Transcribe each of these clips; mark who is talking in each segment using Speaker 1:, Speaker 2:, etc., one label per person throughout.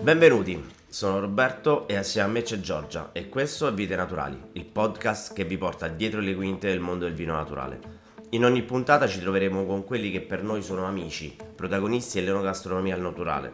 Speaker 1: Benvenuti, sono Roberto e assieme a me c'è Giorgia e questo è Vite Naturali, il podcast che vi porta dietro le quinte del mondo del vino naturale. In ogni puntata ci troveremo con quelli che per noi sono amici, protagonisti dell'enogastronomia al naturale.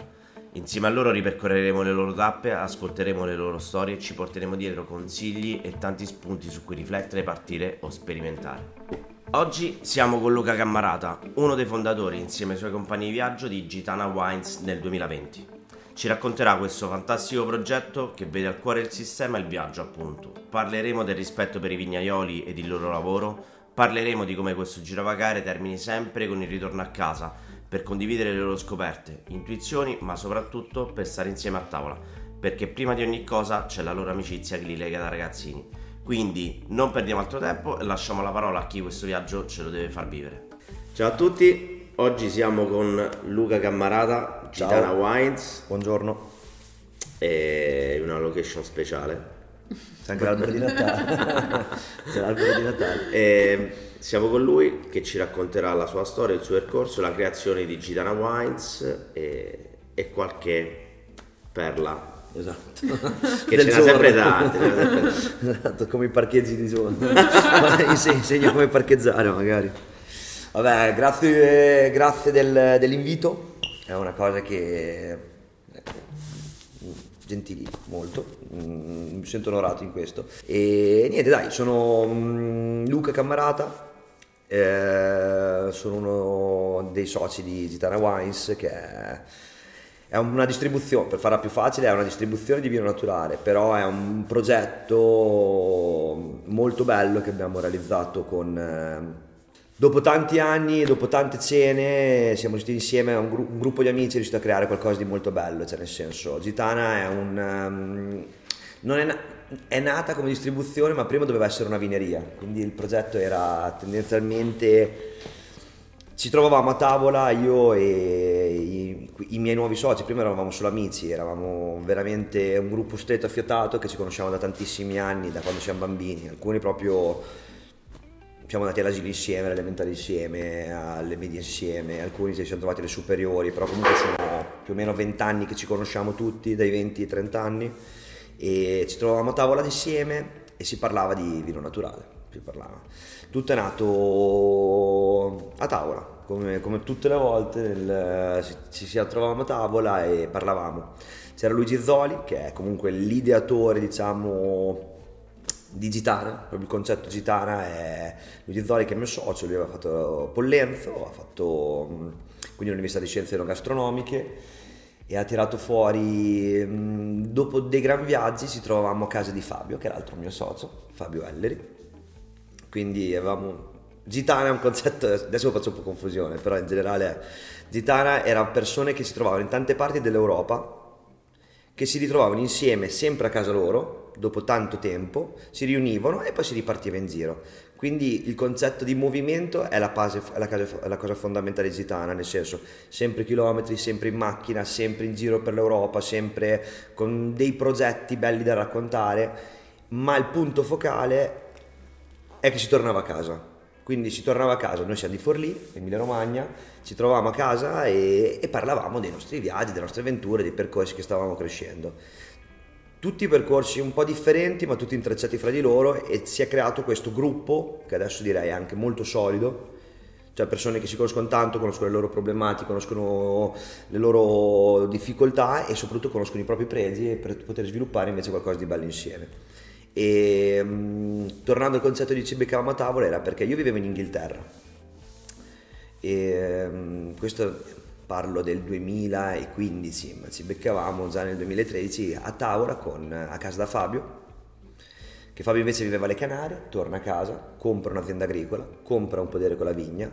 Speaker 1: Insieme a loro ripercorreremo le loro tappe, ascolteremo le loro storie e ci porteremo dietro consigli e tanti spunti su cui riflettere, partire o sperimentare. Oggi siamo con Luca Cammarata, uno dei fondatori insieme ai suoi compagni di viaggio di Gitana Wines nel 2020. Ci racconterà questo fantastico progetto che vede al cuore il sistema e il viaggio appunto. Parleremo del rispetto per i vignaioli ed il loro lavoro, Parleremo di come questo girovagare termini sempre con il ritorno a casa, per condividere le loro scoperte, intuizioni, ma soprattutto per stare insieme a tavola, perché prima di ogni cosa c'è la loro amicizia che li lega da ragazzini. Quindi non perdiamo altro tempo e lasciamo la parola a chi questo viaggio ce lo deve far vivere. Ciao a tutti, oggi siamo con Luca Cammarata, Gitana Wines.
Speaker 2: Buongiorno.
Speaker 1: E una location speciale
Speaker 2: c'è anche l'albero di Natale. C'è l'albero di Natale.
Speaker 1: E siamo con lui che ci racconterà la sua storia, il suo percorso, la creazione di Gitana Wines e, e qualche perla
Speaker 2: Esatto.
Speaker 1: Che ce n'ha sempre tante.
Speaker 2: Esatto, come i parcheggi di zona. Insegna come parcheggiare magari. Vabbè, grazie, grazie del, dell'invito. È una cosa che gentili molto, mm, mi sento onorato in questo. E niente, dai, sono mm, Luca Cammarata, eh, sono uno dei soci di Gitana Wines che è, è una distribuzione, per farla più facile, è una distribuzione di vino naturale, però è un progetto molto bello che abbiamo realizzato con eh, Dopo tanti anni, dopo tante cene, siamo riusciti insieme, un, gru- un, gruppo di amici è riuscito a creare qualcosa di molto bello, cioè nel senso, Gitana è un... Um, è, na- è, nata come distribuzione, ma prima doveva essere una vineria, quindi il progetto era tendenzialmente... Ci trovavamo a tavola io e i, i miei nuovi soci, prima eravamo solo amici, eravamo veramente un gruppo stretto affiatato che ci conosciamo da tantissimi anni, da quando siamo bambini, alcuni proprio siamo andati all'asilo insieme, alle elementari insieme, alle medie insieme, alcuni ci siamo trovati alle superiori, però comunque sono più o meno 20 anni che ci conosciamo tutti, dai 20 ai 30 anni, e ci trovavamo a tavola insieme e si parlava di vino naturale, si parlava. Tutto è nato a tavola, come, come tutte le volte nel, ci, ci trovavamo a tavola e parlavamo. C'era Luigi Zoli, che è comunque l'ideatore, diciamo, di Gitana, proprio il concetto Gitana è Luigi Zoli che è mio socio, lui aveva fatto Pollenzo, ha fatto quindi l'Università di Scienze Enogastronomiche e ha tirato fuori, dopo dei gran viaggi ci trovavamo a casa di Fabio, che era l'altro mio socio, Fabio Elleri, quindi avevamo... Gitana è un concetto, adesso faccio un po' confusione, però in generale Gitana erano persone che si trovavano in tante parti dell'Europa, che si ritrovavano insieme sempre a casa loro, dopo tanto tempo, si riunivano e poi si ripartiva in giro. Quindi il concetto di movimento è la, base, è la, cosa, è la cosa fondamentale gitana, nel senso sempre chilometri, sempre in macchina, sempre in giro per l'Europa, sempre con dei progetti belli da raccontare, ma il punto focale è che si tornava a casa. Quindi si tornava a casa, noi siamo di Forlì, Emilia Romagna, ci trovavamo a casa e, e parlavamo dei nostri viaggi, delle nostre avventure, dei percorsi che stavamo crescendo tutti percorsi un po' differenti ma tutti intrecciati fra di loro e si è creato questo gruppo che adesso direi anche molto solido cioè persone che si conoscono tanto, conoscono le loro problematiche, conoscono le loro difficoltà e soprattutto conoscono i propri pregi per poter sviluppare invece qualcosa di bello insieme. E um, tornando al concetto di ci beccavamo a tavola era perché io vivevo in Inghilterra e um, questo parlo del 2015, ma ci beccavamo già nel 2013 a tavola con, a casa da Fabio, che Fabio invece viveva alle Canarie, torna a casa, compra un'azienda agricola, compra un podere con la vigna,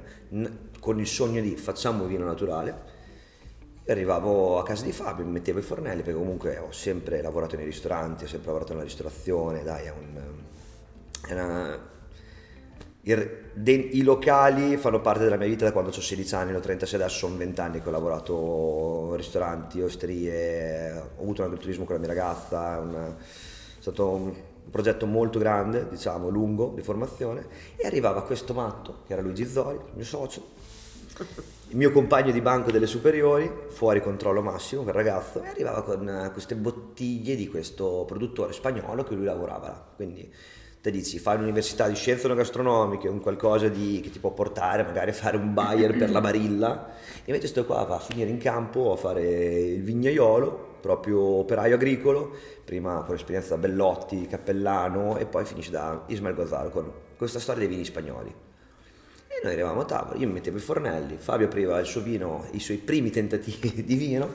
Speaker 2: con il sogno di facciamo vino naturale. Arrivavo a casa di Fabio, mettevo i fornelli, perché comunque ho sempre lavorato nei ristoranti, ho sempre lavorato nella ristorazione, dai, è, un, è una, i, locali fanno parte della mia vita da quando ho 16 anni, ho 36 adesso, sono 20 anni che ho lavorato in ristoranti, osterie, ho avuto un agriturismo con la mia ragazza, un, è stato un progetto molto grande, diciamo lungo, di formazione, e arrivava questo matto, che era Luigi Zoli, il mio socio, il mio compagno di banco delle superiori, fuori controllo massimo, quel ragazzo, e arrivava con eh, queste bottiglie di questo produttore spagnolo che lui lavorava là. Quindi te dici, fai un'università di scienze gastronomiche, un qualcosa di, che ti può portare magari a fare un buyer per la Barilla, e invece sto qua va a finire in campo a fare il vignaiolo, proprio operaio agricolo, prima con l'esperienza da Bellotti, Cappellano e poi finisce da Ismael Gonzalo con questa storia dei vini spagnoli. Noi eravamo a tavola, io mi mettevo i fornelli, Fabio apriva il suo vino, i suoi primi tentativi di vino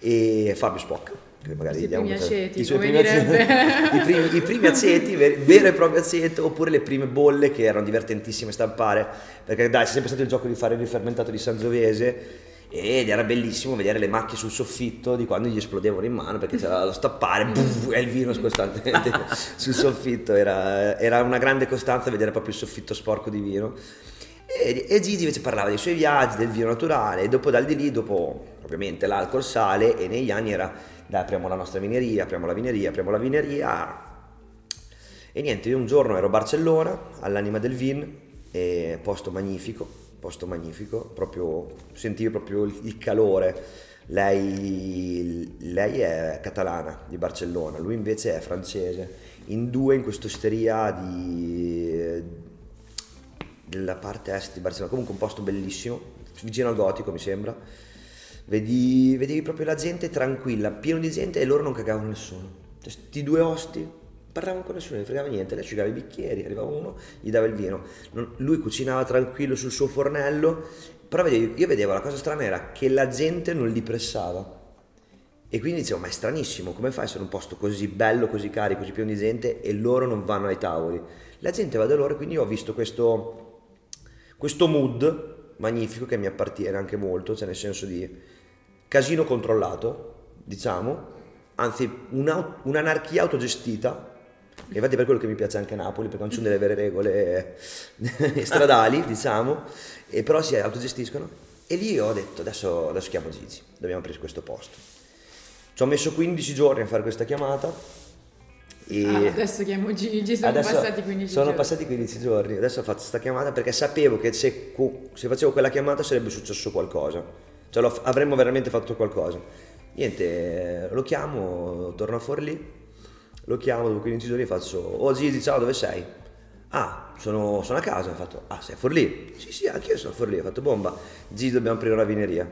Speaker 2: e Fabio Spock. Che magari
Speaker 3: I primi
Speaker 2: diamo-
Speaker 3: aceti,
Speaker 2: i suoi primi aceti- i, primi, i primi aceti, ver- vero e proprio aceto, oppure le prime bolle che erano divertentissime stampare, perché dai, c'è sempre stato il gioco di fare il rifermentato di Sangiovese ed era bellissimo vedere le macchie sul soffitto di quando gli esplodevano in mano perché c'era lo stappare buff, e il vino costantemente sul soffitto, era, era una grande costanza vedere proprio il soffitto sporco di vino. E, e Gigi invece parlava dei suoi viaggi, del vino naturale, e dopo dal di lì, dopo ovviamente l'alcol sale, e negli anni era dai apriamo la nostra vineria, apriamo la vineria, apriamo la vineria. E niente, io un giorno ero a Barcellona, all'anima del vin, e posto magnifico, posto magnifico, proprio sentivo proprio il, calore. Lei, lei è catalana di Barcellona, lui invece è francese. In due in questa osteria di, della parte est di Barcellona, comunque un posto bellissimo, vicino al gotico mi sembra. Vedi, vedevi proprio la gente tranquilla, pieno di gente e loro non cagavano nessuno. Cioè, sti due osti parlavano con nessuno, non fregava niente, lei asciugava i bicchieri, arrivava uno, gli dava il vino. Non- lui cucinava tranquillo sul suo fornello, però vedevi- io vedevo la cosa strana era che la gente non li pressava. E quindi dicevo, ma è stranissimo, come fai a essere un posto così bello, così carico, così pieno di gente e loro non vanno ai tavoli? La gente va da loro, quindi io ho visto questo, questo mood magnifico che mi appartiene anche molto, cioè nel senso di casino controllato, diciamo, anzi una- un'anarchia autogestita, e infatti per quello che mi piace anche Napoli, perché non ci sono delle vere regole stradali, diciamo, e però si autogestiscono. E lì ho detto, adesso, adesso chiamo Gigi, dobbiamo aprire questo posto. Ci ho messo 15 giorni a fare questa chiamata.
Speaker 3: Ah, adesso chiamo Gigi, sono passati 15
Speaker 2: sono
Speaker 3: giorni.
Speaker 2: passati 15 giorni, adesso faccio questa chiamata perché sapevo che se, se facevo quella chiamata sarebbe successo qualcosa, cioè lo- avremmo veramente fatto qualcosa. Niente, lo chiamo, torno a Forlì, lo chiamo dopo 15 giorni e faccio, oh Gigi ciao dove sei? Ah, sono, sono a casa, ho fatto, ah sei a Forlì? Sì sì, anch'io sono a Forlì, ho fatto bomba, Gigi dobbiamo aprire una vineria.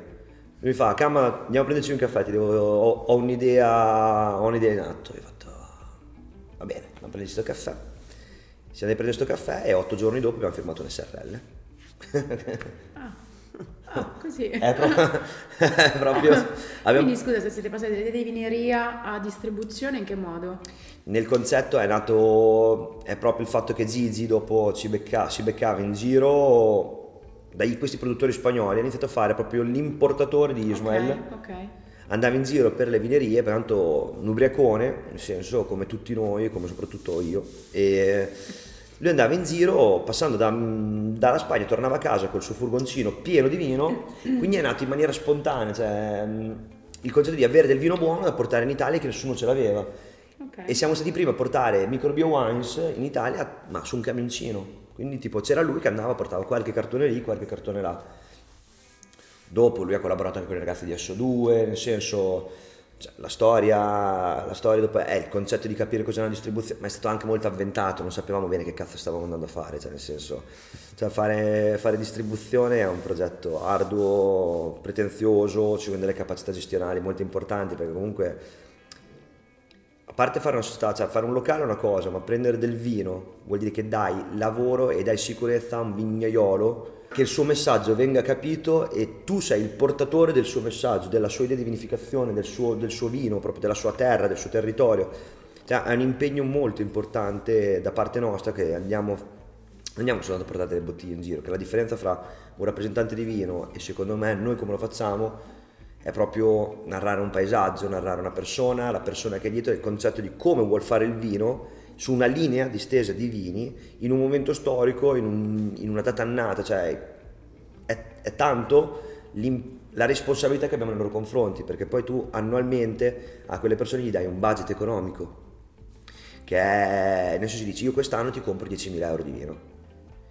Speaker 2: Mi fa, Camma, andiamo a prenderci un caffè, ti devo- ho, ho un'idea, ho un'idea in atto. Io va bene, andiamo a prenderci questo caffè. Siamo andati a prendere questo caffè e otto giorni dopo abbiamo firmato un SRL.
Speaker 3: Ah, così.
Speaker 2: È proprio... è proprio abbiamo-
Speaker 3: Quindi scusa, se siete passati dall'idea di vineria a distribuzione, in che modo?
Speaker 2: Nel concetto è nato, è proprio il fatto che Gigi dopo ci becca- si beccava in giro dai questi produttori spagnoli, ha iniziato a fare proprio l'importatore di Ismael.
Speaker 3: Ok, ok.
Speaker 2: Andava in giro per le vinerie, pertanto un ubriacone, nel senso come tutti noi, come soprattutto io, e lui andava in giro passando da- dalla Spagna, tornava a casa col suo furgoncino pieno di vino, quindi è nato in maniera spontanea, cioè il concetto di avere del vino buono da portare in Italia che nessuno ce l'aveva.
Speaker 3: Ok.
Speaker 2: E siamo stati prima a portare Microbio Wines in Italia, ma su un camioncino. Quindi tipo c'era lui che andava, portava qualche cartone lì, qualche cartone là. Dopo lui ha collaborato anche con i ragazzi di SO2, nel senso cioè, la, storia, la storia dopo è il concetto di capire cos'è una distribuzione, ma è stato anche molto avventato, non sapevamo bene che cazzo stavamo andando a fare, cioè nel senso cioè, fare, fare distribuzione è un progetto arduo, pretenzioso, ci vogliono delle capacità gestionali molto importanti perché comunque a parte fare una società, cioè fare un locale è una cosa, ma prendere del vino vuol dire che dai lavoro e dai sicurezza a un vignaiolo, che il suo messaggio venga capito e tu sei il portatore del suo messaggio, della sua idea di vinificazione, del suo, del suo vino, proprio della sua terra, del suo territorio. Cioè, è un impegno molto importante da parte nostra che andiamo, andiamo soltanto a portare delle bottiglie in giro, che la differenza fra un rappresentante di vino e secondo me noi come lo facciamo è proprio narrare un paesaggio, narrare una persona, la persona che è dietro, il concetto di come vuol fare il vino su una linea distesa di vini in un momento storico, in, un- in una data annata, cioè è, è tanto la responsabilità che abbiamo nei loro confronti, perché poi tu annualmente a quelle persone gli dai un budget economico, che è, nel senso dici io quest'anno ti compro 10.000 euro di vino,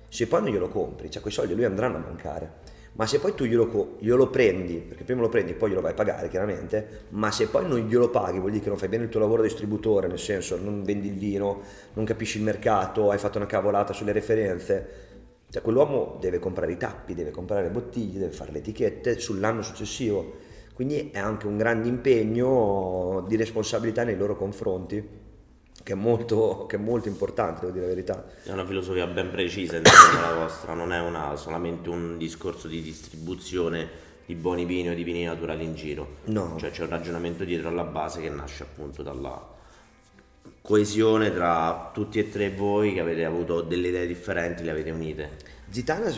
Speaker 2: se poi non glielo compri, cioè quei soldi lui andranno a mancare. Ma se poi tu glielo, glielo prendi, perché prima lo prendi e poi glielo vai a pagare chiaramente, ma se poi non glielo paghi vuol dire che non fai bene il tuo lavoro da distributore, nel senso non vendi il vino, non capisci il mercato, hai fatto una cavolata sulle referenze, cioè quell'uomo deve comprare i tappi, deve comprare le bottiglie, deve fare le etichette sull'anno successivo, quindi è anche un grande impegno di responsabilità nei loro confronti che è molto, che è molto importante, devo dire la verità.
Speaker 1: È una filosofia ben precisa insieme la vostra, non è una, solamente un discorso di distribuzione di buoni vini o di vini naturali in giro.
Speaker 2: No.
Speaker 1: Cioè c'è un ragionamento dietro alla base che nasce appunto dalla coesione tra tutti e tre voi che avete avuto delle idee differenti, le avete unite.
Speaker 2: Zitana,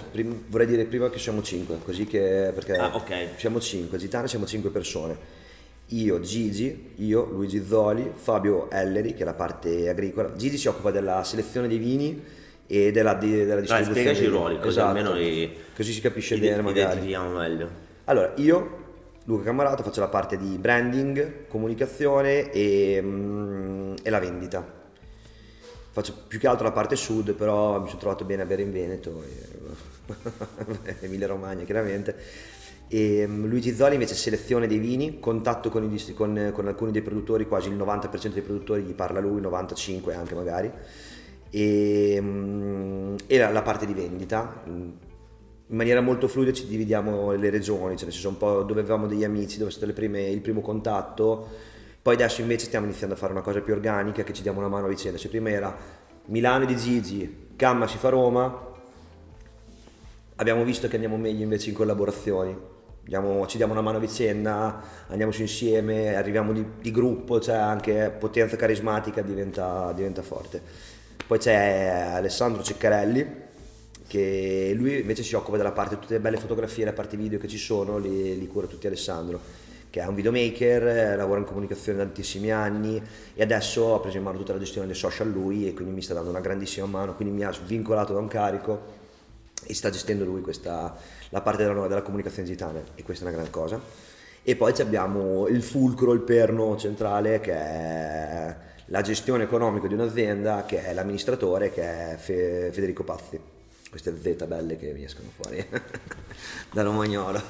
Speaker 2: vorrei dire prima che siamo cinque, così che perché
Speaker 1: Ah, ok.
Speaker 2: siamo cinque, Zitana siamo cinque persone. Io, Gigi, io, Luigi Zoli, Fabio Elleri, che è la parte agricola. Gigi si occupa della selezione dei vini e della, di- della distribuzione.
Speaker 1: spiegaci i ruoli, così
Speaker 2: Esatto.
Speaker 1: almeno i-
Speaker 2: così si capisce bene magari.
Speaker 1: Identifichiamo meglio.
Speaker 2: Allora, io, Luca Camarato, faccio la parte di branding, comunicazione e, mm, e la vendita. Faccio più che altro la parte sud, però mi sono trovato bene a bere in Veneto, e- Emilia Romagna chiaramente. E mm, Luigi Zoli invece selezione dei vini, contatto con, i con- con alcuni dei produttori, quasi il 90% dei produttori gli parla lui, 95% anche magari. E, mm, e la, la parte di vendita, mm, in maniera molto fluida ci dividiamo le regioni, cioè nel senso un po' dove avevamo degli amici, dove è stato prime- il primo contatto, poi adesso invece stiamo iniziando a fare una cosa più organica che ci diamo una mano a vicenda, se prima era Milano di Gigi, Camma si fa Roma, abbiamo visto che andiamo meglio invece in collaborazioni, Andiamo- ci diamo una mano a vicenda, andiamo su insieme, arriviamo di, di gruppo, cioè anche potenza carismatica diventa, diventa forte. Poi c'è Alessandro Ceccarelli, che lui invece si occupa della parte, tutte le belle fotografie, la parte video che ci sono, li, li cura tutti Alessandro, che è un videomaker, lavora in comunicazione da tantissimi anni e adesso ha preso in mano tutta la gestione dei social lui e quindi mi sta dando una grandissima mano, quindi mi ha svincolato da un carico e sta gestendo lui questa, la parte della, della comunicazione digitale e questa è una gran cosa. E poi abbiamo il fulcro, il perno centrale che è la gestione economica di un'azienda, che è l'amministratore, che è Fe- Federico Pazzi. Queste Z belle che mi escono fuori da romagnolo.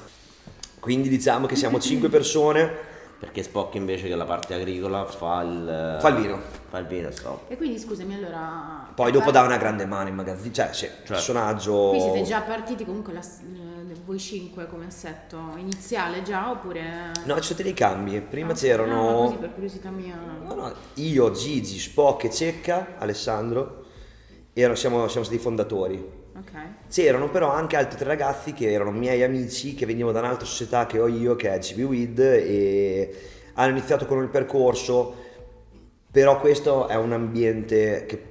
Speaker 2: Quindi diciamo che siamo cinque persone,
Speaker 1: Perché Spock invece che la parte agricola fa il...
Speaker 2: Fa il vino.
Speaker 1: Fa il vino, stop.
Speaker 3: E quindi scusami, allora...
Speaker 2: poi dopo dà una grande mano in magazzino, cioè sì, personaggio...
Speaker 3: Qui siete già partiti comunque la- voi cinque come assetto iniziale già oppure...
Speaker 2: No, ci sono dei cambi, prima
Speaker 3: Ah,
Speaker 2: c'erano...
Speaker 3: no, così per curiosità mia.
Speaker 2: No, no, io, Gigi, Spock e Cecca, Alessandro, ero- siamo, siamo stati i fondatori.
Speaker 3: Ok.
Speaker 2: C'erano però anche altri tre ragazzi che erano miei amici che venivano da un'altra società che ho io, che è GB Weed, e hanno iniziato con il percorso, però questo è un ambiente che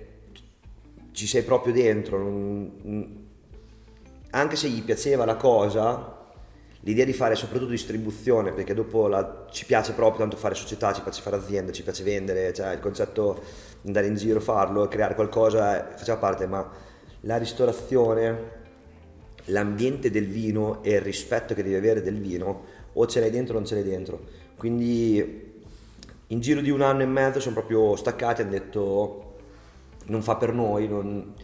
Speaker 2: ci sei proprio dentro, anche se gli piaceva la cosa, l'idea di fare soprattutto distribuzione, perché dopo la- ci piace proprio tanto fare società, ci piace fare aziende, ci piace vendere, cioè il concetto di andare in giro, farlo, creare qualcosa, eh, faceva parte, ma la ristorazione, l'ambiente del vino e il rispetto che devi avere del vino, o ce l'hai dentro o non ce l'hai dentro. Quindi in giro di un anno e mezzo sono proprio staccati hanno detto non fa per noi, non-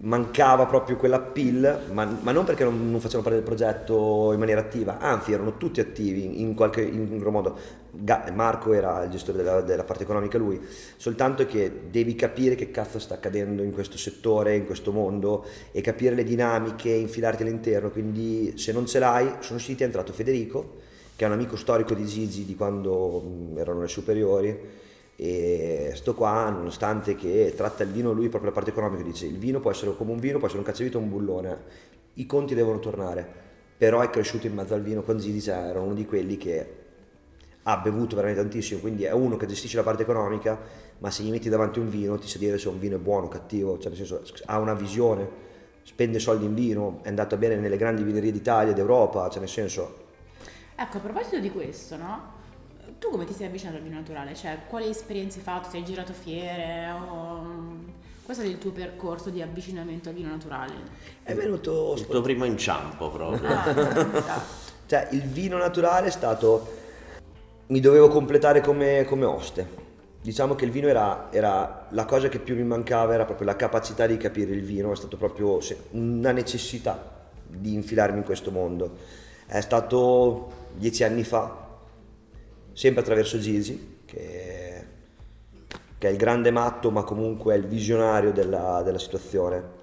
Speaker 2: mancava proprio quell'appeal, ma, ma non perché non, non facevano parte del progetto in maniera attiva, anzi erano tutti attivi in qualche in modo. Marco era il gestore della, della parte economica lui, soltanto che devi capire che cazzo sta accadendo in questo settore, in questo mondo e capire le dinamiche, infilarti all'interno, quindi se non ce l'hai, sono usciti, è entrato Federico, che è un amico storico di Gigi di quando mh, erano le superiori e sto qua nonostante che tratta il vino lui proprio la parte economica dice il vino può essere come un vino può essere un cacciavite o un bullone i conti devono tornare però è cresciuto in mezzo al vino con Gigi cioè, era uno di quelli che ha bevuto veramente tantissimo quindi è uno che gestisce la parte economica ma se gli metti davanti un vino ti sa dire se un vino è buono o cattivo cioè nel senso ha una visione spende soldi in vino è andato a bere nelle grandi vinerie d'Italia d'Europa cioè nel senso
Speaker 3: Ecco, a proposito di questo, no? Tu come ti sei avvicinato al vino naturale? Cioè, quali esperienze hai fatto? Ti hai girato fiere? O... Qual è stato il tuo percorso di avvicinamento al vino naturale?
Speaker 2: è venuto
Speaker 1: Il tuo primo inciampo proprio.
Speaker 3: Ah, esatto.
Speaker 2: Cioè, il vino naturale è stato. Mi dovevo completare come, come oste. Diciamo che il vino era, era la cosa che più mi mancava, era proprio la capacità di capire il vino, è stato proprio una necessità di infilarmi in questo mondo. È stato dieci anni fa, sempre attraverso Gigi, che, che è il grande matto ma comunque è il visionario della, della situazione.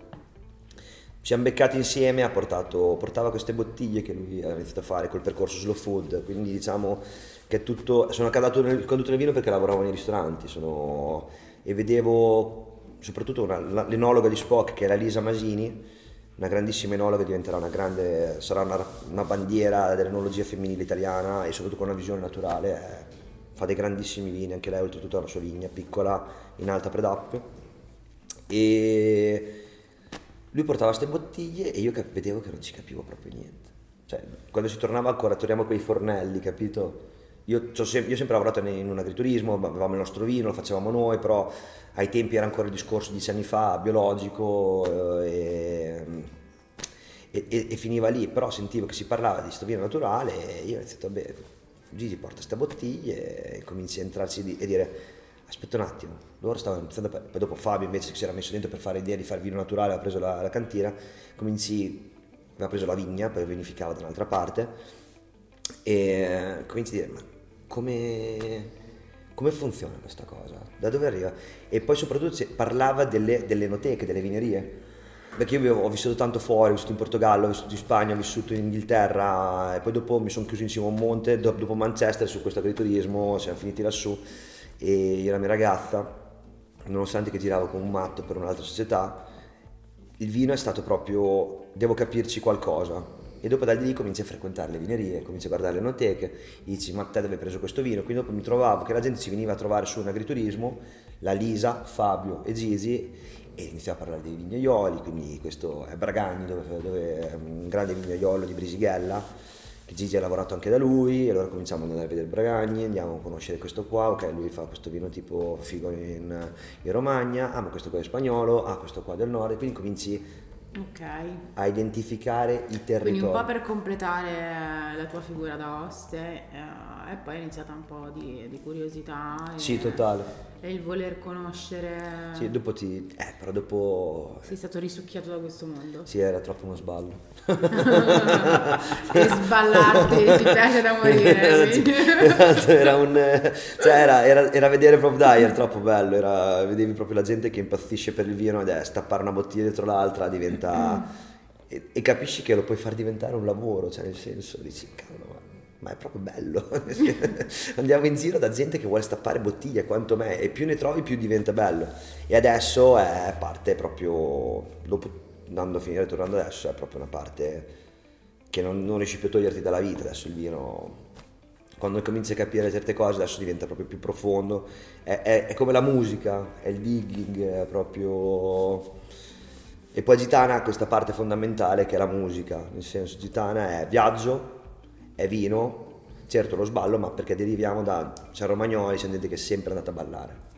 Speaker 2: Ci siamo beccati insieme, portato, portava queste bottiglie che lui ha iniziato a fare col percorso slow food, quindi diciamo che tutto, sono caduto nel, caduto nel vino perché lavoravo nei ristoranti sono, e vedevo soprattutto una, l'enologa di Spock che la Lisa Masini, una grandissima enologa, diventerà una grande, sarà una, una bandiera dell'enologia femminile italiana e soprattutto con una visione naturale, eh, fa dei grandissimi vini, anche lei oltretutto ha la sua vigna piccola in alta predappio e lui portava queste bottiglie e io cap- vedevo che non ci capivo proprio niente. Cioè, quando si tornava ancora, torniamo a quei fornelli, capito? Io, sem- io ho sempre lavorato in un agriturismo, avevamo il nostro vino, lo facevamo noi, però ai tempi era ancora il discorso dieci anni fa, biologico eh, e, e, e, finiva lì, però sentivo che si parlava di questo vino naturale e io ho iniziato bere. Gigi porta queste bottiglie e cominci a entrarci e dire aspetta un attimo, loro stavano iniziando, poi dopo Fabio invece che si era messo dentro per fare idea di fare vino naturale, ha preso la, la cantina, cominci, aveva preso la vigna, poi vinificava da un'altra parte e cominci a dire ma come, come funziona questa cosa? Da dove arriva? E poi soprattutto parlava delle, delle enoteche, delle vinerie perché io ho vissuto tanto fuori, ho vissuto in Portogallo, ho vissuto in Spagna, ho vissuto in Inghilterra e poi dopo mi sono chiuso in cima a un monte, dopo Manchester su questo agriturismo, siamo finiti lassù e io e la mia ragazza, nonostante che giravo come un matto per un'altra società, il vino è stato proprio, devo capirci qualcosa. E dopo da lì cominci a frequentare le vinerie, cominci a guardare le noteche, dici ma te dove hai preso questo vino? Quindi dopo mi trovavo che la gente si veniva a trovare su un agriturismo, la Lisa, Fabio e Gigi, e iniziava a parlare dei vignaioli, quindi questo è Bragagni, dove, dove è un grande vignaiolo di Brisighella, Gigi ha lavorato anche da lui, allora cominciamo ad andare a vedere Bragagni, andiamo a conoscere questo qua, ok, lui fa questo vino tipo figo in, in Romagna, ah ma questo qua è spagnolo, ah questo qua del nord, e quindi cominci
Speaker 3: okay.
Speaker 2: a identificare i territori.
Speaker 3: Quindi un po' per completare la tua figura da oste eh, e poi è iniziata un po' di, di curiosità.
Speaker 2: E... Sì, totale
Speaker 3: e il voler conoscere.
Speaker 2: Sì, dopo ti. Eh, però dopo.
Speaker 3: Sei stato risucchiato da questo mondo.
Speaker 2: Sì, era troppo uno sballo.
Speaker 3: e sballarti ti piace da morire.
Speaker 2: esatto, era un. Cioè, era, era, era, vedere proprio dai, era troppo bello. Era, vedevi proprio la gente che impazzisce per il vino ed è stappare una bottiglia dietro l'altra diventa. e, e, capisci che lo puoi far diventare un lavoro, cioè nel senso dici, cavolo ma è proprio bello. Andiamo in giro da gente che vuole stappare bottiglie quanto me e più ne trovi più diventa bello. E adesso è parte proprio, dopo andando a finire, tornando adesso, è proprio una parte che non, non riesci più a toglierti dalla vita. Adesso il vino, quando cominci a capire certe cose, adesso diventa proprio più profondo. È, è, è come la musica, è il digging, è proprio... E poi Gitana ha questa parte fondamentale che è la musica, nel senso Gitana è viaggio, è vino, certo lo sballo, ma perché deriviamo da San Romagnoli, c'è gente che è sempre andata a ballare.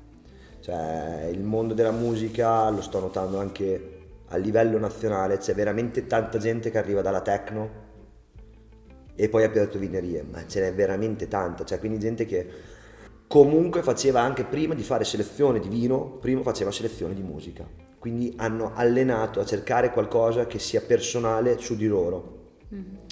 Speaker 2: Cioè, il mondo della musica lo sto notando anche a livello nazionale, c'è veramente tanta gente che arriva dalla techno e poi ha aperto vinerie, ma ce n'è veramente tanta, cioè quindi gente che comunque faceva anche prima di fare selezione di vino, prima faceva selezione di musica. Quindi hanno allenato a cercare qualcosa che sia personale su di loro. Mm-hmm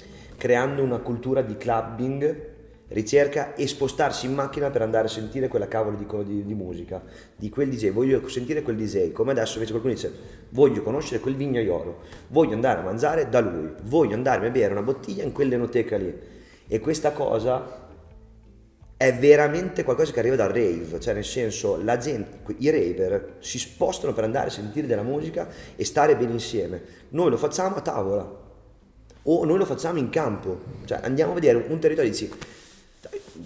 Speaker 2: creando una cultura di clubbing, ricerca e spostarsi in macchina per andare a sentire quella cavolo di, di, di, musica, di quel DJ, voglio sentire quel DJ, come adesso invece qualcuno dice voglio conoscere quel vignaiolo, voglio andare a mangiare da lui, voglio andarmi a bere una bottiglia in quell'enoteca lì. E questa cosa è veramente qualcosa che arriva dal rave, cioè nel senso la gente, i raver si spostano per andare a sentire della musica e stare bene insieme. Noi lo facciamo a tavola, o noi lo facciamo in campo, cioè andiamo a vedere un territorio e dici,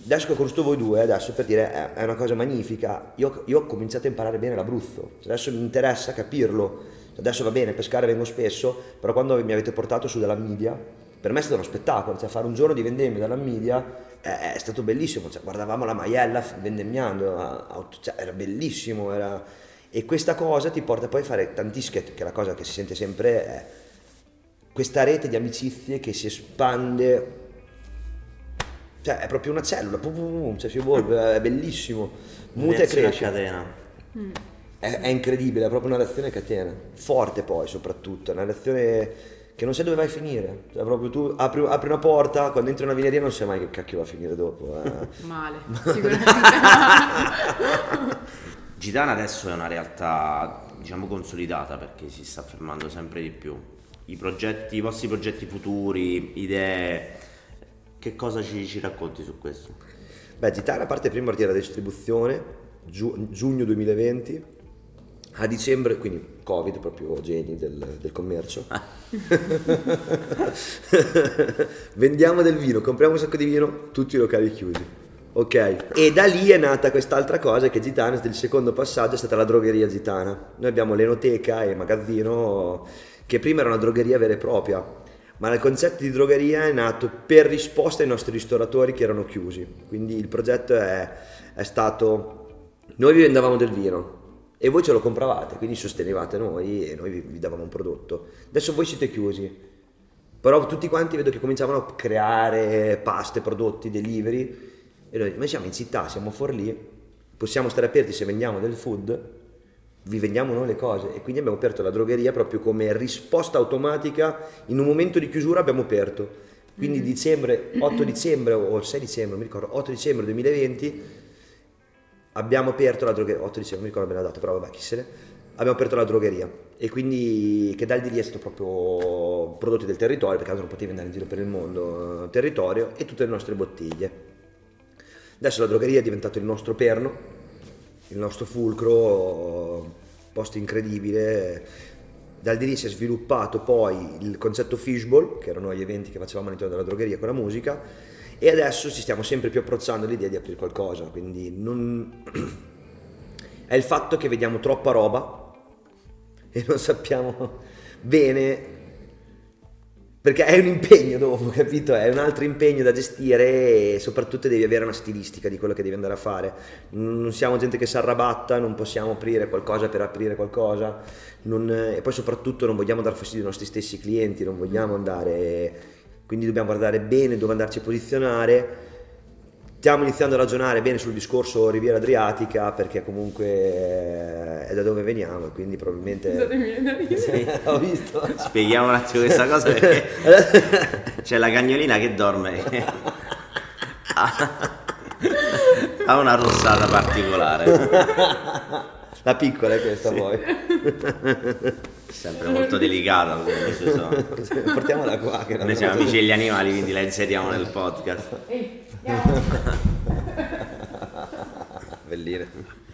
Speaker 2: adesso che ho conosciuto voi due, adesso per dire è una cosa magnifica, io, io ho cominciato a imparare bene l'Abruzzo, adesso mi interessa capirlo, adesso va bene, pescare vengo spesso, però quando mi avete portato su dalla media, per me è stato uno spettacolo, cioè fare un giorno di vendemmia dalla media è, è stato bellissimo, cioè, guardavamo la maiella vendemmiando, cioè, era bellissimo, era... e questa cosa ti porta poi a fare tantissime, che è la cosa che si sente sempre... È, questa rete di amicizie che si espande, cioè è proprio una cellula, pum, pum, pum, cioè si evolve, è bellissimo, muta e cresce.
Speaker 1: catena.
Speaker 2: È, è, incredibile, è proprio una reazione a catena, forte poi soprattutto, una reazione che non sai dove vai a finire. Cioè, proprio tu apri, apri una porta, quando entri in una vineria non sai mai che cacchio va a finire dopo. Eh.
Speaker 3: Male, sicuramente
Speaker 1: Gitana adesso è una realtà diciamo consolidata perché si sta affermando sempre di più. I progetti, i vostri progetti futuri, idee, che cosa ci, ci racconti su questo?
Speaker 2: Beh, Gitana parte prima partire la distribuzione, giu- giugno 2020, a dicembre, quindi Covid, proprio geni del, del commercio. Vendiamo del vino, compriamo un sacco di vino, tutti i locali chiusi. Ok, e da lì è nata quest'altra cosa che Gitana, il secondo passaggio è stata la drogheria Gitana. Noi abbiamo l'enoteca e il magazzino che prima era una drogheria vera e propria, ma il concetto di drogheria è nato per risposta ai nostri ristoratori che erano chiusi. Quindi il progetto è, è stato, noi vi vendavamo del vino e voi ce lo compravate, quindi sostenevate noi e noi vi, vi davamo un prodotto. Adesso voi siete chiusi, però tutti quanti vedo che cominciavano a creare paste, prodotti, delivery e noi, noi siamo in città, siamo fuori lì, possiamo stare aperti se vendiamo del food, vi vendiamo noi le cose. E quindi abbiamo aperto la drogheria proprio come risposta automatica. In un momento di chiusura abbiamo aperto. Quindi dicembre, 8 dicembre o 6 dicembre, mi ricordo, 8 dicembre 2020 abbiamo aperto la drogheria, 8 dicembre, mi ricordo bene la data, però vabbè, chi se ne... Abbiamo aperto la drogheria. E quindi che dal di lì è stato proprio prodotti del territorio, perché altro non potevi andare in giro per il mondo, eh, territorio, e tutte le nostre bottiglie. Adesso la drogheria è diventato il nostro perno, il nostro fulcro, posto incredibile. Dal di lì si è sviluppato poi il concetto fishbowl, che erano gli eventi che facevamo all'interno della drogheria con la musica, e adesso ci stiamo sempre più approcciando all'idea di aprire qualcosa. Quindi non... è il fatto che vediamo troppa roba e non sappiamo bene perché è un impegno dopo, capito? È un altro impegno da gestire e soprattutto devi avere una stilistica di quello che devi andare a fare. Non siamo gente che si arrabatta, non possiamo aprire qualcosa per aprire qualcosa non, e poi soprattutto non vogliamo dar fastidio ai nostri stessi clienti, non vogliamo andare... Quindi dobbiamo guardare bene dove andarci a posizionare stiamo iniziando a ragionare bene sul discorso Riviera Adriatica perché comunque è da dove veniamo e quindi probabilmente
Speaker 3: sì,
Speaker 2: ho visto.
Speaker 1: Spieghiamo un attimo questa cosa perché c'è la cagnolina che dorme. Ha una rossata particolare.
Speaker 2: La piccola è questa
Speaker 1: Sì.
Speaker 2: poi.
Speaker 1: Sempre molto delicata
Speaker 2: portiamola qua che
Speaker 1: noi siamo amici degli animali quindi la inseriamo nel podcast.
Speaker 3: Ehi,
Speaker 2: Belline.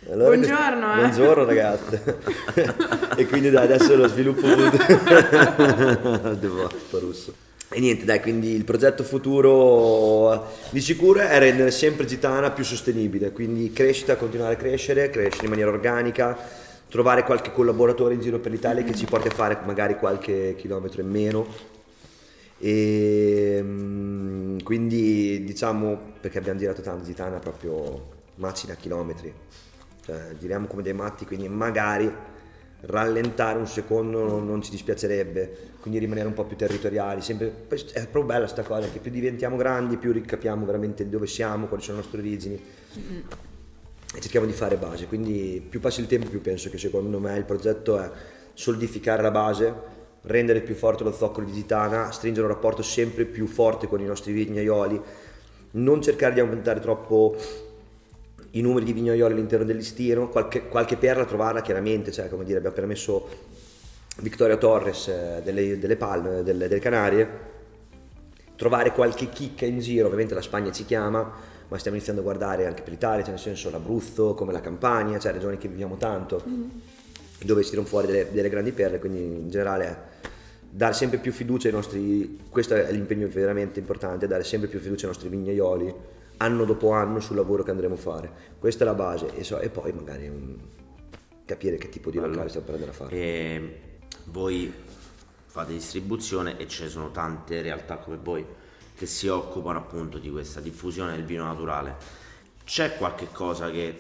Speaker 3: Buongiorno, eh.
Speaker 2: Buongiorno ragazze. e quindi dai, adesso lo sviluppo Devo russo. E niente, dai, quindi il progetto futuro di sicuro è rendere sempre Gitana più sostenibile, quindi crescita, continuare a crescere, crescere in maniera organica, trovare qualche collaboratore in giro per l'Italia che ci porti a fare magari qualche chilometro in meno. E mm, quindi diciamo, perché abbiamo girato tanto Gitana proprio macina chilometri, cioè giriamo come dei matti, quindi magari rallentare un secondo non, ci dispiacerebbe, quindi rimanere un po' più territoriali, sempre, è proprio bella sta cosa, che più diventiamo grandi, più ricapiamo veramente dove siamo, quali sono le nostre origini. E cerchiamo di fare base, quindi più passa il tempo più penso che secondo me il progetto è solidificare la base, rendere più forte lo zoccolo di Gitana, stringere un rapporto sempre più forte con i nostri vignaioli, non cercare di aumentare troppo i numeri di vignaioli all'interno del listino, qualche, qualche perla trovarla chiaramente, cioè come dire abbiamo appena messo Victoria Torres eh, delle, delle Palme, delle, delle Canarie, trovare qualche chicca in giro, ovviamente la Spagna ci chiama, ma stiamo iniziando a guardare anche per l'Italia, cioè nel senso l'Abruzzo, come la Campania, cioè regioni che viviamo tanto, dove si tirano fuori delle, delle grandi perle, quindi in generale dare sempre più fiducia ai nostri, questo è l'impegno veramente importante, dare sempre più fiducia ai nostri vignaioli, anno dopo anno sul lavoro che andremo a fare. Questa è la base e, so- e poi magari un- capire che tipo di locale stiamo per andare a fare.
Speaker 1: E voi fate distribuzione e ce ne sono tante realtà come voi che si occupano appunto di questa diffusione del vino naturale. C'è qualche cosa che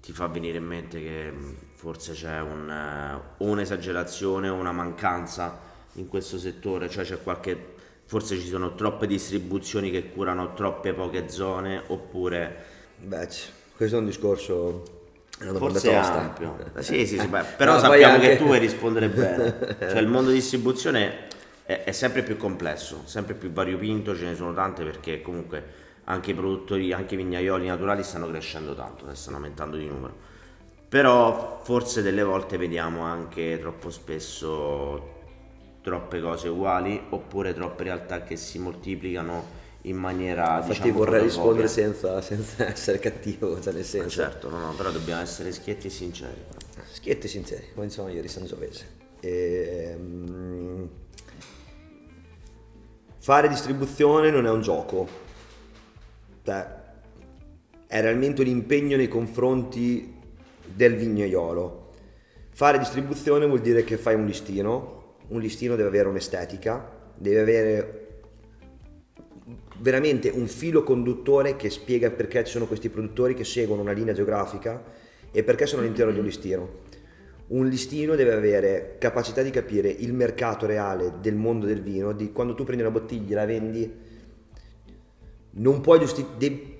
Speaker 1: ti fa venire in mente che forse c'è un, eh, o un'esagerazione o una mancanza in questo settore? Cioè c'è qualche... Forse ci sono troppe distribuzioni che curano troppe poche zone oppure
Speaker 2: Beh, questo è un discorso...
Speaker 1: Forse ampio. Sì, sì, sì, beh, però
Speaker 2: No,
Speaker 1: sappiamo
Speaker 2: anche-
Speaker 1: che tu vuoi rispondere bene. Cioè il mondo distribuzione è, è sempre più complesso, sempre più variopinto, ce ne sono tante perché comunque anche i produttori, anche i vignaioli naturali stanno crescendo tanto, stanno aumentando di numero. Però forse delle volte vediamo anche troppo spesso troppe cose uguali oppure troppe realtà che si moltiplicano in maniera
Speaker 2: Infatti
Speaker 1: diciamo,
Speaker 2: vorrei rispondere senza, senza essere cattivo, cioè nel
Speaker 1: Ma
Speaker 2: senso.
Speaker 1: certo, no, no, però dobbiamo essere schietti e sinceri.
Speaker 2: Schietti sinceri, come dicevamo ieri Sangiovese. Ehm, fare distribuzione non è un gioco, Cioè, è realmente un impegno nei confronti del vignaiolo. Fare distribuzione vuol dire che fai un listino, un listino deve avere un'estetica, deve avere veramente un filo conduttore che spiega perché ci sono questi produttori che seguono una linea geografica e perché sono all'interno di un listino. Un listino deve avere capacità di capire il mercato reale del mondo del vino, di quando tu prendi una bottiglia e la vendi, non puoi giustificare,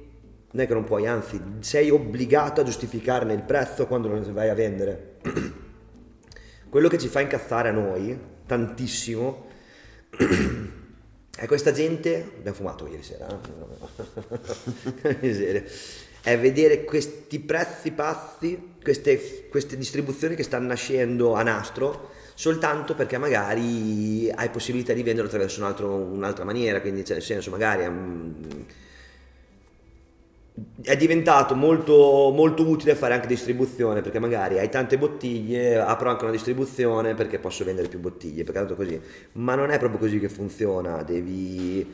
Speaker 2: non è che non puoi, anzi sei obbligato a giustificarne il prezzo quando lo vai a vendere. Quello che ci fa incazzare a noi, tantissimo, è questa gente, abbiamo fumato ieri sera, eh? È vedere questi prezzi pazzi, queste, queste distribuzioni che stanno nascendo a nastro soltanto perché magari hai possibilità di venderlo attraverso un altro- un'altra maniera, quindi cioè, nel senso magari è diventato molto, molto utile fare anche distribuzione perché magari hai tante bottiglie, apro anche una distribuzione perché posso vendere più bottiglie, perché tanto così. Ma non è proprio così che funziona, devi,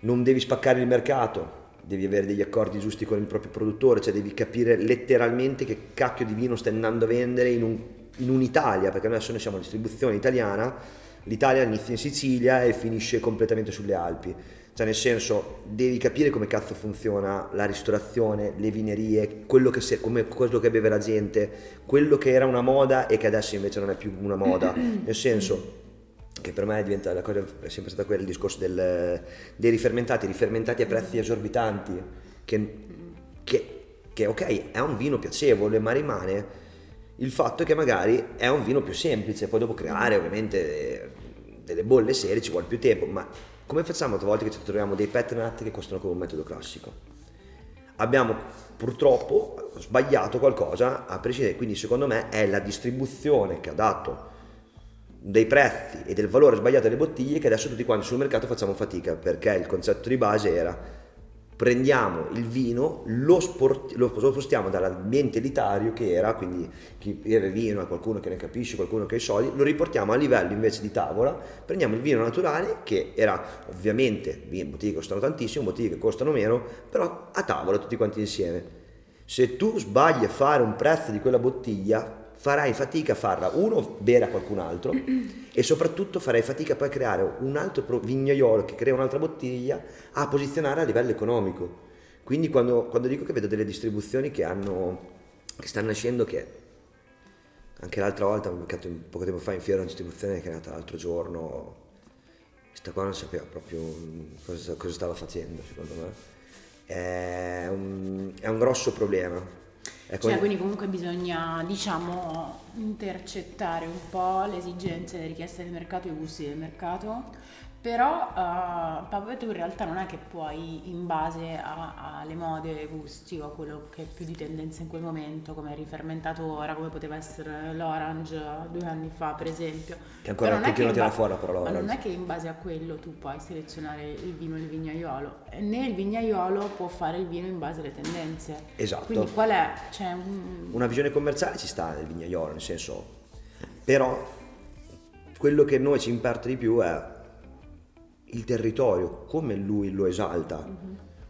Speaker 2: non devi spaccare il mercato, devi avere degli accordi giusti con il proprio produttore, cioè devi capire letteralmente che cacchio di vino stai andando a vendere in, un- in un'Italia, perché adesso noi siamo a distribuzione italiana, l'Italia inizia in Sicilia e finisce completamente sulle Alpi. Cioè nel senso, devi capire come cazzo funziona la ristorazione, le vinerie, quello che, se- come, quello che beve la gente, quello che era una moda e che adesso invece non è più una moda. Nel senso che per me diventa la cosa è sempre stata quella il discorso del- dei rifermentati, rifermentati a prezzi esorbitanti, che, che, che ok, è un vino piacevole, ma rimane il fatto che magari è un vino più semplice, poi dopo creare ovviamente delle bolle serie ci vuole più tempo, ma come facciamo a volte che ci troviamo dei nut che costano come un metodo classico? Abbiamo purtroppo sbagliato qualcosa a prescindere, quindi secondo me è la distribuzione che ha dato dei prezzi e del valore sbagliato delle bottiglie che adesso tutti quanti sul mercato facciamo fatica perché il concetto di base era prendiamo il vino, lo, sport- lo spostiamo dall'ambiente elitario che era, quindi chi beve vino è qualcuno che ne capisce, qualcuno che ha i soldi, lo riportiamo a livello invece di tavola, prendiamo il vino naturale che era ovviamente bottiglie che costano tantissimo, bottiglie che costano meno, però a tavola tutti quanti insieme. Se tu sbagli a fare un prezzo di quella bottiglia, farai fatica a farla, uno, bere a qualcun altro e soprattutto farai fatica poi a creare un altro vignaiolo che crea un'altra bottiglia a posizionare a livello economico. Quindi quando, quando dico che vedo delle distribuzioni che, hanno, che stanno nascendo, che anche l'altra volta, poco tempo fa in fiera una distribuzione che è nata l'altro giorno, questa qua non sapeva proprio cosa, cosa stava facendo secondo me. È un, è un grosso problema. Come-
Speaker 3: Cioè, quindi comunque bisogna, diciamo, intercettare un po' le esigenze, le richieste del mercato e i gusti del mercato. Però, uh, Paolo, tu in realtà non è che puoi, in base alle mode, ai gusti o a quello che è più di tendenza in quel momento, come è rifermentato ora, come poteva essere l'orange due anni fa, per esempio.
Speaker 2: Che ancora
Speaker 3: non è che
Speaker 2: a
Speaker 3: in
Speaker 2: tirare fuori la parola
Speaker 3: Ma non è che in base a quello tu puoi selezionare il vino e il vignaiolo, né il vignaiolo può fare il vino in base alle tendenze.
Speaker 2: Esatto.
Speaker 3: Quindi qual è? C'è un...
Speaker 2: una visione commerciale ci sta nel vignaiolo, nel senso, però quello che noi ci importa di più è il territorio, come lui lo esalta,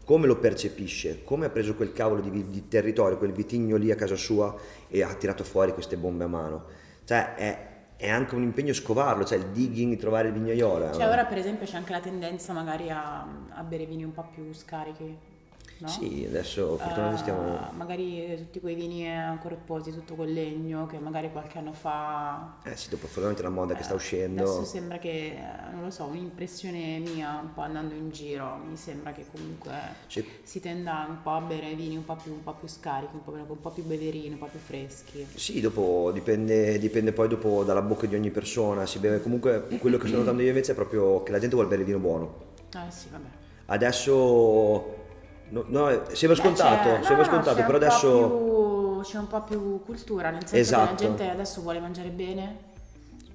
Speaker 2: come lo percepisce, come ha preso quel cavolo di, di territorio, quel vitigno lì a casa sua e ha tirato fuori queste bombe a mano. Cioè è, è anche un impegno scovarlo, cioè il digging di trovare il vignaiolo. è
Speaker 3: Cioè ora per esempio c'è anche la tendenza magari a, a bere vini un po' più scarichi. No?
Speaker 2: Sì, adesso fortunatamente
Speaker 3: Eh,
Speaker 2: stiamo...
Speaker 3: magari tutti quei vini eh, corposi, tutto quel legno che magari qualche anno fa
Speaker 2: Eh sì, dopo fortunatamente la moda che sta
Speaker 3: Eh,
Speaker 2: uscendo...
Speaker 3: Adesso sembra che, eh, non lo so, un'impressione mia un po' andando in giro, mi sembra che comunque
Speaker 2: Sì.
Speaker 3: si tenda un po' a bere vini un po' più, un po' più scarichi, un po', meno- un po' più beverini, un po' più freschi.
Speaker 2: Sì, dopo dipende, dipende poi dopo dalla bocca di ogni persona, si beve comunque quello che sto notando io invece è proprio che la gente vuole bere vino buono.
Speaker 3: Eh sì, vabbè.
Speaker 2: Adesso no, no, sembra scontato, sembra
Speaker 3: no, no,
Speaker 2: scontato, però adesso
Speaker 3: più- c'è un po' più cultura, nel senso
Speaker 2: Esatto.
Speaker 3: che la gente adesso vuole mangiare bene,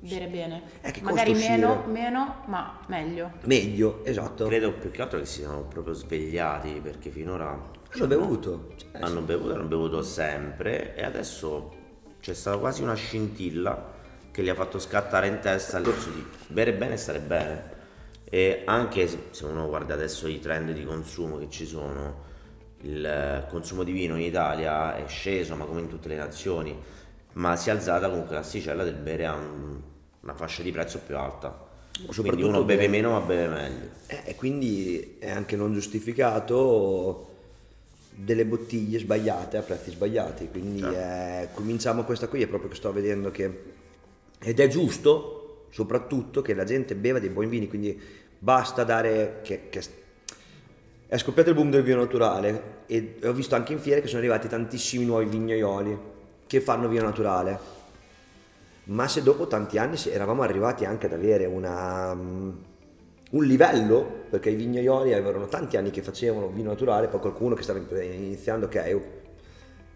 Speaker 3: bere bene.
Speaker 2: Eh, che
Speaker 3: Magari meno, meno, ma meglio.
Speaker 2: meglio, esatto.
Speaker 1: Credo più che altro che si siano proprio svegliati perché finora
Speaker 2: L'ho bevuto. Cioè,
Speaker 1: hanno bevuto, hanno bevuto sempre e adesso c'è stata quasi una scintilla che gli ha fatto scattare in testa il discorso di bere bene e stare bene. E anche se uno guarda adesso i trend di consumo che ci sono, il eh, consumo di vino in Italia è sceso, ma come in tutte le nazioni, ma si è alzata comunque l'asticella del bere a un- una fascia di prezzo più alta. Quindi uno beve meno ma beve meglio.
Speaker 2: Eh, E quindi è anche non giustificato delle bottiglie sbagliate a prezzi sbagliati. Quindi eh, cominciamo questa qui, è proprio che sto vedendo che... Ed è giusto, soprattutto, che la gente beva dei buoni vini, quindi basta dare... Che, che è scoppiato il boom del vino naturale e ho visto anche in fiere che sono arrivati tantissimi nuovi vignaioli che fanno vino naturale. Ma se dopo tanti anni eravamo arrivati anche ad avere una, mm, un livello, perché i vignaioli avevano tanti anni che facevano vino naturale, poi qualcuno che stava iniziando, ok, oh.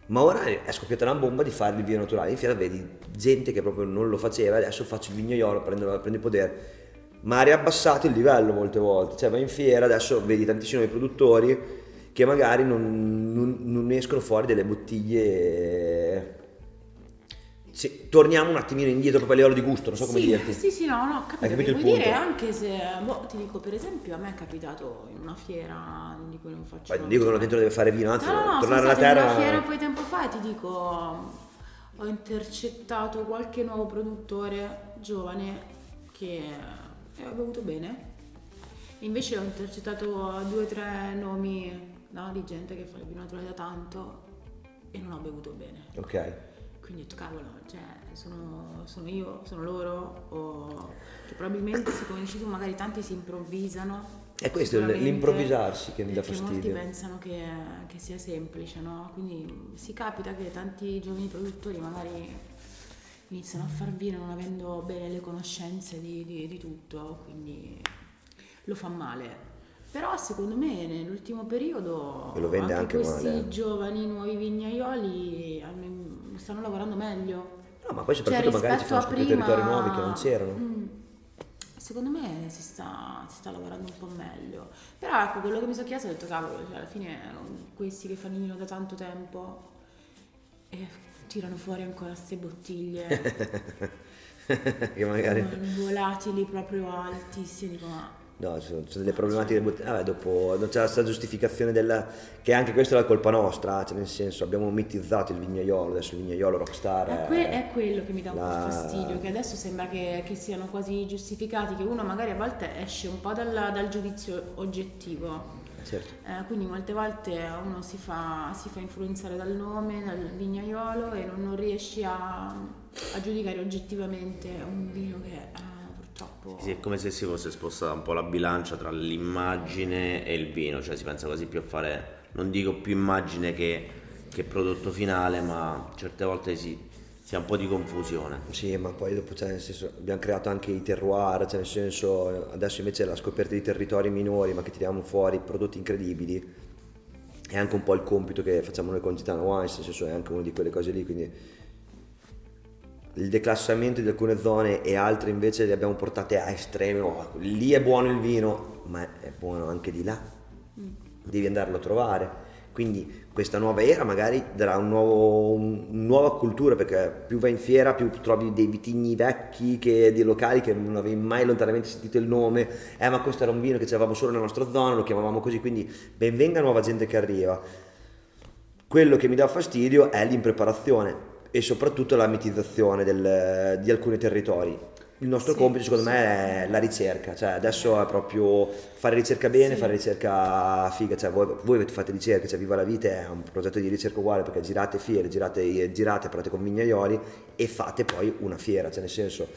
Speaker 2: ma ora è scoppiata una bomba di fare il vino naturale. In fiera vedi gente che proprio non lo faceva, adesso faccio il vignaiolo, prendo, prendo il potere. Ma ha riabbassato il livello molte volte, cioè vai in fiera, adesso vedi tantissimi produttori che magari non, non- non escono fuori delle bottiglie. Sì, torniamo un attimino indietro proprio a livello di gusto, non so come
Speaker 3: sì,
Speaker 2: dirti.
Speaker 3: Sì, sì, no, no, ho capito
Speaker 2: Hai capito punto?
Speaker 3: dire anche se, boh, ti dico per esempio, a me è capitato in una fiera di cui non faccio
Speaker 2: non dico che uno dentro deve fare vino, anzi,
Speaker 3: No, no,
Speaker 2: tornare alla
Speaker 3: stata in
Speaker 2: terra.
Speaker 3: una fiera poi tempo fa e ti dico, ho intercettato qualche nuovo produttore giovane che eh, ha bevuto bene. Invece ho intercettato due o tre nomi no, di gente che fa il vino naturale da tanto e non ho bevuto bene.
Speaker 2: Ok.
Speaker 3: Quindi ho detto, cavolo, cioè, sono, sono io, sono loro, o che probabilmente, come dici tu, magari tanti si improvvisano.
Speaker 2: È questo, l'improvvisarsi che mi dà
Speaker 3: perché molti
Speaker 2: fastidio.
Speaker 3: pensano che, che sia semplice, no? Quindi si capita che tanti giovani produttori magari iniziano a far vino non avendo bene le conoscenze di, di- di tutto, quindi lo fa male. Però secondo me nell'ultimo periodo
Speaker 2: lo vende anche
Speaker 3: questi
Speaker 2: male.
Speaker 3: giovani nuovi vignaioli stanno lavorando meglio.
Speaker 2: No, ma poi
Speaker 3: Cioè,
Speaker 2: soprattutto magari ci
Speaker 3: rispetto
Speaker 2: fanno
Speaker 3: a
Speaker 2: scoprire
Speaker 3: prima-
Speaker 2: territori nuovi che non c'erano.
Speaker 3: Mm. Secondo me si sta, si sta lavorando un po' meglio. Però ecco, quello che mi sono chiesto ho detto, cavolo, cioè, alla fine questi che fanno il vino da tanto tempo e tirano fuori ancora queste bottiglie
Speaker 2: che magari...
Speaker 3: volatili proprio altissimi, dico, ma
Speaker 2: No, ci sono, ci sono delle problematiche. bot- Vabbè, dopo non c'è la giustificazione della. che anche questa è la colpa nostra, cioè nel senso abbiamo mitizzato il vignaiolo, adesso il vignaiolo rockstar.
Speaker 3: È, que- è quello che mi dà un
Speaker 2: la-
Speaker 3: po' fastidio, che adesso sembra che, che siano quasi giustificati, che uno magari a volte esce un po' dal, dal giudizio oggettivo.
Speaker 2: Certo.
Speaker 3: Eh, quindi molte volte uno si fa, si fa influenzare dal nome, dal vignaiolo e non, non riesci a, a giudicare oggettivamente un vino che eh, purtroppo...
Speaker 1: Sì, è come se si fosse spostata un po' la bilancia tra l'immagine e il vino, cioè si pensa quasi più a fare, non dico più immagine che, che prodotto finale, ma certe volte si, si ha un po' di confusione.
Speaker 2: Sì, ma poi dopo cioè, nel senso, abbiamo creato anche i terroir, cioè nel senso adesso invece la scoperta di territori minori, ma che tiriamo fuori prodotti incredibili. È anche un po' il compito che facciamo noi con Gitano Wines, nel senso è anche una di quelle cose lì, quindi il declassamento di alcune zone e altre invece le abbiamo portate a estremi, oh, lì è buono il vino, ma è buono anche di là, devi andarlo a trovare. Quindi questa nuova era magari darà un nuovo- un- una nuova cultura perché più vai in fiera più trovi dei vitigni vecchi che dei locali che non avevi mai lontanamente sentito il nome eh ma questo era un vino che avevamo solo nella nostra zona lo chiamavamo così quindi benvenga nuova gente che arriva quello che mi dà fastidio è l'impreparazione e soprattutto la mitizzazione del- di alcuni territori. Il nostro
Speaker 3: Sì,
Speaker 2: compito secondo
Speaker 3: sì.
Speaker 2: me è la ricerca, cioè adesso è proprio fare ricerca bene,
Speaker 3: Sì.
Speaker 2: fare ricerca figa, cioè voi, voi fate ricerca, cioè Viva la Vita è un progetto di ricerca uguale perché girate fiere, girate, girate parlate con vignaioli e fate poi una fiera, cioè nel senso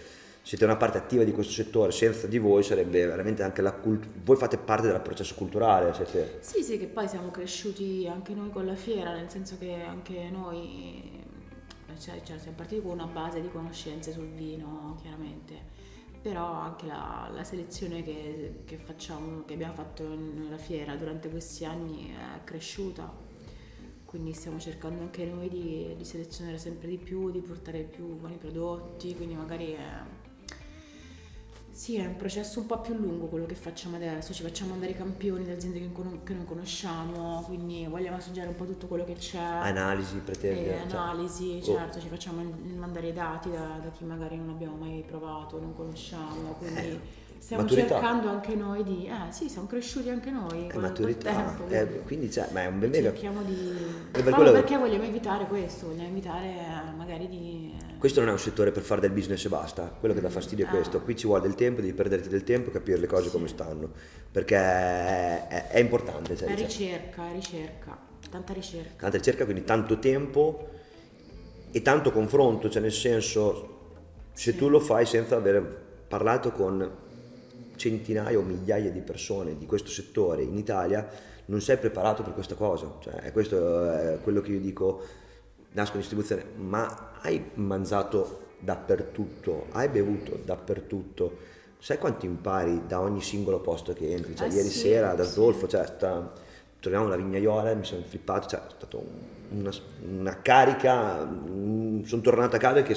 Speaker 2: siete una parte attiva di questo settore, senza di voi sarebbe veramente anche la cultura, voi fate parte del processo culturale, siete...
Speaker 3: Sì, sì, che poi siamo cresciuti anche noi con la fiera, nel senso che anche noi cioè, cioè, siamo partiti con una base di conoscenze sul vino, chiaramente, però anche la, la selezione che, che facciamo, che abbiamo fatto nella fiera durante questi anni è cresciuta, quindi stiamo cercando anche noi di, di selezionare sempre di più, di portare più buoni prodotti, quindi magari è... Sì, è un processo un po' più lungo quello che facciamo adesso, ci facciamo andare campioni da aziende che, con- che noi conosciamo, quindi vogliamo assaggiare un po' tutto quello che c'è.
Speaker 2: Analisi, pretende...
Speaker 3: E
Speaker 2: cioè-
Speaker 3: analisi,
Speaker 2: Oh.
Speaker 3: certo, ci facciamo mandare i dati da, da chi magari non abbiamo mai provato, non conosciamo, quindi
Speaker 2: Eh,
Speaker 3: stiamo
Speaker 2: maturità.
Speaker 3: cercando anche noi di... Eh sì, siamo cresciuti anche noi
Speaker 2: È maturità,
Speaker 3: tempo,
Speaker 2: eh,
Speaker 3: quindi
Speaker 2: cioè, ma è un venga.
Speaker 3: cerchiamo di...
Speaker 2: per quello-
Speaker 3: perché vogliamo evitare questo, vogliamo evitare eh, magari di...
Speaker 2: Questo non è un settore per fare del business e basta, quello che dà fastidio è
Speaker 3: Ah.
Speaker 2: questo, qui ci vuole del tempo, devi perderti del tempo e capire le cose come stanno, perché è, è- è importante, cioè,
Speaker 3: È ricerca, è ricerca, tanta ricerca.
Speaker 2: tanta ricerca, quindi tanto tempo e tanto confronto, cioè nel senso, se tu lo fai senza aver parlato con centinaia o migliaia di persone di questo settore in Italia, non sei preparato per questa cosa, cioè questo è quello che io dico, nasco in distribuzione, ma hai mangiato dappertutto, hai bevuto dappertutto, sai quanto impari da ogni singolo posto che entri, cioè
Speaker 3: Eh
Speaker 2: ieri
Speaker 3: sì,
Speaker 2: sera da
Speaker 3: sì.
Speaker 2: Zdolfo, cioè sta- troviamo la vignaiola, mi sono flippato, cioè è stata una, una carica, mm, sono tornato a casa che,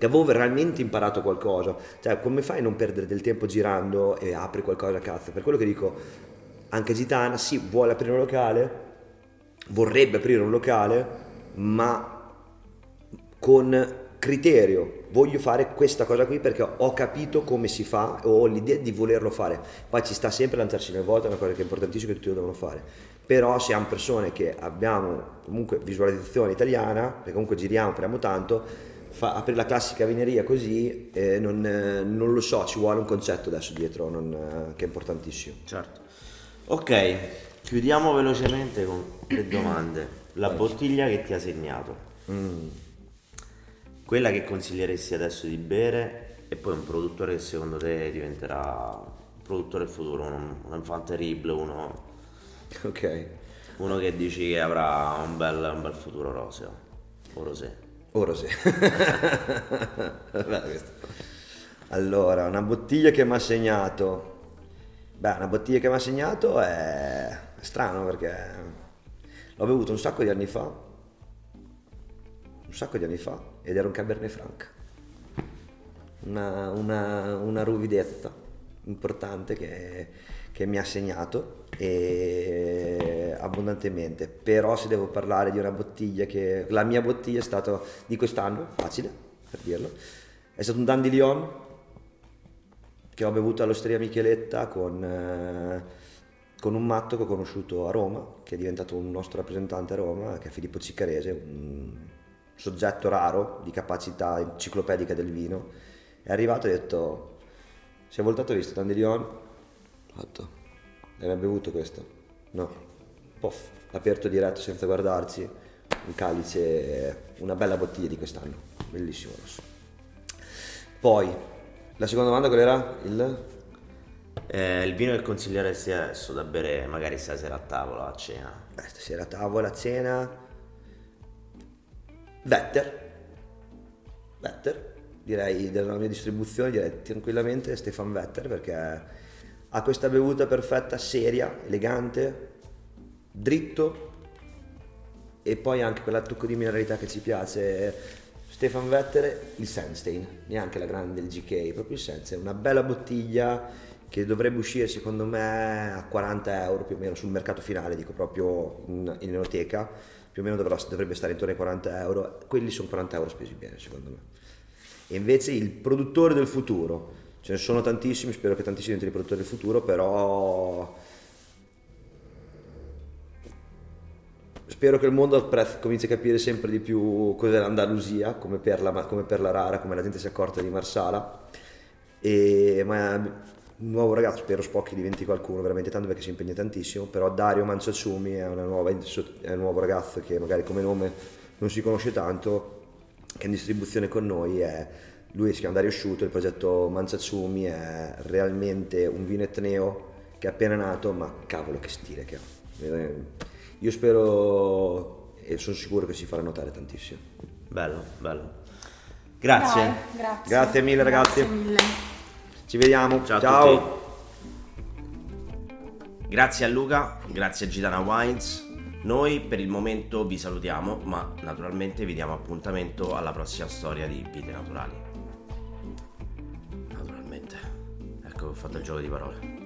Speaker 2: che avevo veramente imparato qualcosa, cioè come fai a non perdere del tempo girando e apri qualcosa a cazzo? Per quello che dico, anche Gitana sì, vuole aprire un locale, vorrebbe aprire un locale, ma con criterio. Voglio fare questa cosa qui perché ho capito come si fa, ho l'idea di volerlo fare. Poi ci sta sempre lanciarsi nel vuoto, è una cosa che è importantissima che tutti lo devono fare. Però siamo persone che abbiamo comunque visualizzazione italiana, perché comunque giriamo, parliamo tanto, fa- aprire la classica vineria così, eh, non, eh, non lo so, ci vuole un concetto adesso dietro non, eh, che è importantissimo.
Speaker 1: Certo. Ok, chiudiamo velocemente con le domande. La bottiglia che ti ha segnato. Quella che consiglieresti adesso di bere e poi un produttore che secondo te diventerà un produttore del futuro, un, un enfant terrible, uno,
Speaker 2: Ok.
Speaker 1: uno che dici che avrà un bel, un bel futuro roseo o rosé.
Speaker 2: Ora sì. Allora, una bottiglia che mi ha segnato. Beh, una bottiglia che mi ha segnato è strano perché l'ho bevuto un sacco di anni fa. Un sacco di anni fa ed era un Cabernet Franc. Una, una, una ruvidezza importante che, che mi ha segnato e abbondantemente. Però se devo parlare di una bottiglia che la mia bottiglia è stata di quest'anno, facile per dirlo, è stato un Dandelion che ho bevuto all'Osteria Micheletta con, eh, con un matto che ho conosciuto a Roma, che è diventato un nostro rappresentante a Roma, che è Filippo Ciccarese, un soggetto raro di capacità enciclopedica del vino. È arrivato e ha detto, si è voltato e visto Dandelion, ho fatto, hai mai bevuto questo? No, poff, aperto diretto senza guardarci, un calice, una bella bottiglia di quest'anno, bellissimo rosso. Poi, la seconda domanda qual era? Il...
Speaker 1: Eh, il vino che consiglieresti adesso da bere magari stasera a tavola, a cena?
Speaker 2: Beh, stasera a tavola, a cena. Vetter. Vetter. Direi della mia distribuzione, direi tranquillamente Stefan Vetter perché ha questa bevuta perfetta, seria, elegante, dritto e poi anche quella tocco di mineralità che ci piace. Stefan Vetter, il Sandstein, neanche la grande, il GK, proprio il Sandstein, una bella bottiglia che dovrebbe uscire secondo me a 40 euro più o meno sul mercato finale, dico proprio in, in enoteca, più o meno dovrà- dovrebbe stare intorno ai 40 euro, quelli sono 40 euro spesi bene secondo me. E invece il produttore del futuro, ce ne sono tantissimi, spero che tantissimi diventino produttori del futuro, però spero che il mondo cominci a capire sempre di più cos'è l'Andalusia come perla, ma- come perla rara, come la gente si è accorta di Marsala. E, ma un nuovo ragazzo, spero Spocchi diventi qualcuno veramente tanto perché si impegna tantissimo, però Dario Manciazzumi è, è un nuovo ragazzo che magari come nome non si conosce tanto, che in distribuzione con noi è, lui si chiama Dario Sciuto, il progetto Manciazzumi è realmente un vino etneo che è appena nato, ma cavolo che stile che ha. Eh, io spero e sono sicuro che si farà notare tantissimo.
Speaker 1: Bello, bello. Grazie. Dai,
Speaker 2: grazie. Grazie mille ragazzi.
Speaker 3: Grazie mille.
Speaker 2: Ci vediamo.
Speaker 1: Ciao.
Speaker 2: Ciao.
Speaker 1: Grazie a Luca, grazie a Gitana Wines. Noi per il momento vi salutiamo, ma naturalmente vi diamo appuntamento alla prossima storia di Vite Naturali. Ecco, ho fatto il gioco di parole.